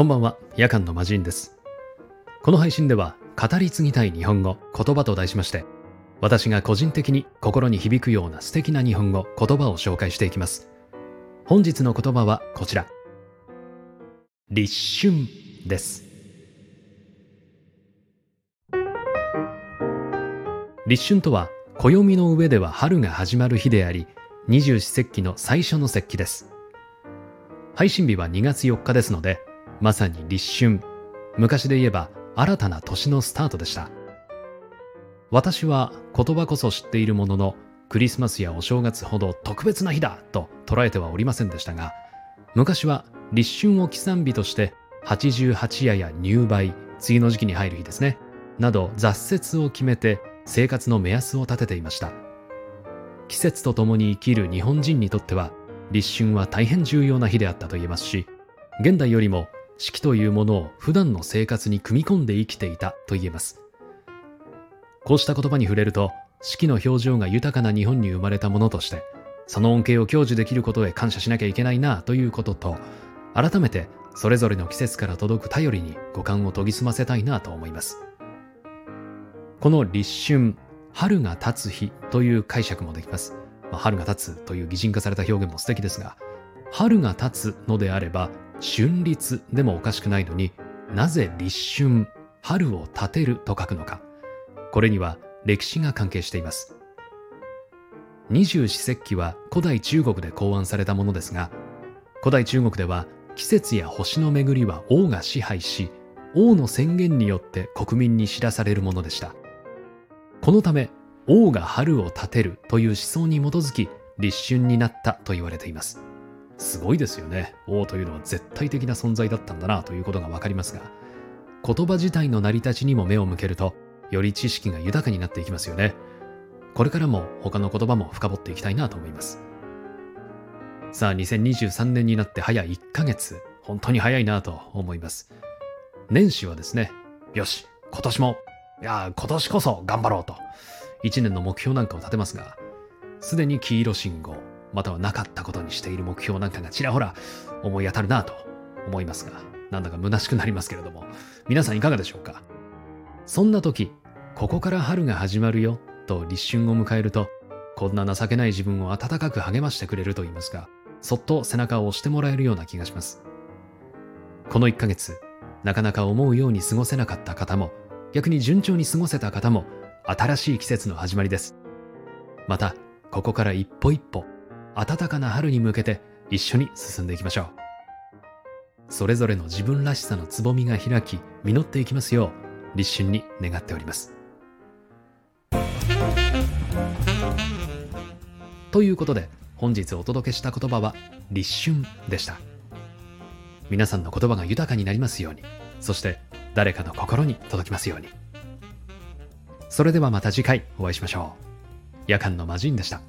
こんばんは、夜間の魔人です。この配信では、語り継ぎたい日本語、言葉と題しまして、私が個人的に心に響くような素敵な日本語、言葉を紹介していきます。本日の言葉はこちら。立春です。立春とは、暦の上では春が始まる日であり、二十四節気の最初の節気です。配信日は2月4日ですので、まさに立春。昔で言えば新たな年のスタートでした。私は言葉こそ知っているものの、クリスマスやお正月ほど特別な日だと捉えてはおりませんでしたが、昔は立春を起算日として88夜や入梅、梅雨の時期に入る日ですね、など雑節を決めて生活の目安を立てていました。季節とともに生きる日本人にとっては立春は大変重要な日であったと言えますし、現代よりも四季というものを普段の生活に組み込んで生きていたと言えます。こうした言葉に触れると、四季の表情が豊かな日本に生まれたものとして、その恩恵を享受できることへ感謝しなきゃいけないなということと、改めてそれぞれの季節から届く頼りに五感を研ぎ澄ませたいなと思います。この立春、春が経つ日という解釈もできます。まあ、春が経つという擬人化された表現も素敵ですが、春が経つのであれば、春立でもおかしくないのになぜ立春、春を立てると書くのか。これには歴史が関係しています。二十四節気は古代中国で考案されたものですが、古代中国では季節や星の巡りは王が支配し、王の宣言によって国民に知らされるものでした。このため、王が春を立てるという思想に基づき立春になったと言われています。すごいですよね。王というのは絶対的な存在だったんだなということがわかりますが、言葉自体の成り立ちにも目を向けると、より知識が豊かになっていきますよね。これからも他の言葉も深掘っていきたいなと思います。さあ、2023年になって早1ヶ月、本当に早いなと思います。年始はですね、よし、今年も、いや、今年こそ頑張ろうと。1年の目標なんかを立てますが、すでに黄色信号、またはなかったことにしている目標なんかがちらほら思い当たるなと思いますが、なんだか虚しくなりますけれども、皆さんいかがでしょうか？そんな時、ここから春が始まるよと立春を迎えると、こんな情けない自分を温かく励ましてくれると言いますか、そっと背中を押してもらえるような気がします。この1ヶ月、なかなか思うように過ごせなかった方も、逆に順調に過ごせた方も、新しい季節の始まりです。また、ここから一歩一歩、暖かな春に向けて一緒に進んでいきましょう。それぞれの自分らしさのつぼみが開き、実っていきますよう、立春に願っております。ということで、本日お届けした言葉は立春でした。皆さんの言葉が豊かになりますように、そして誰かの心に届きますように。それではまた次回お会いしましょう。夜間の魔人でした。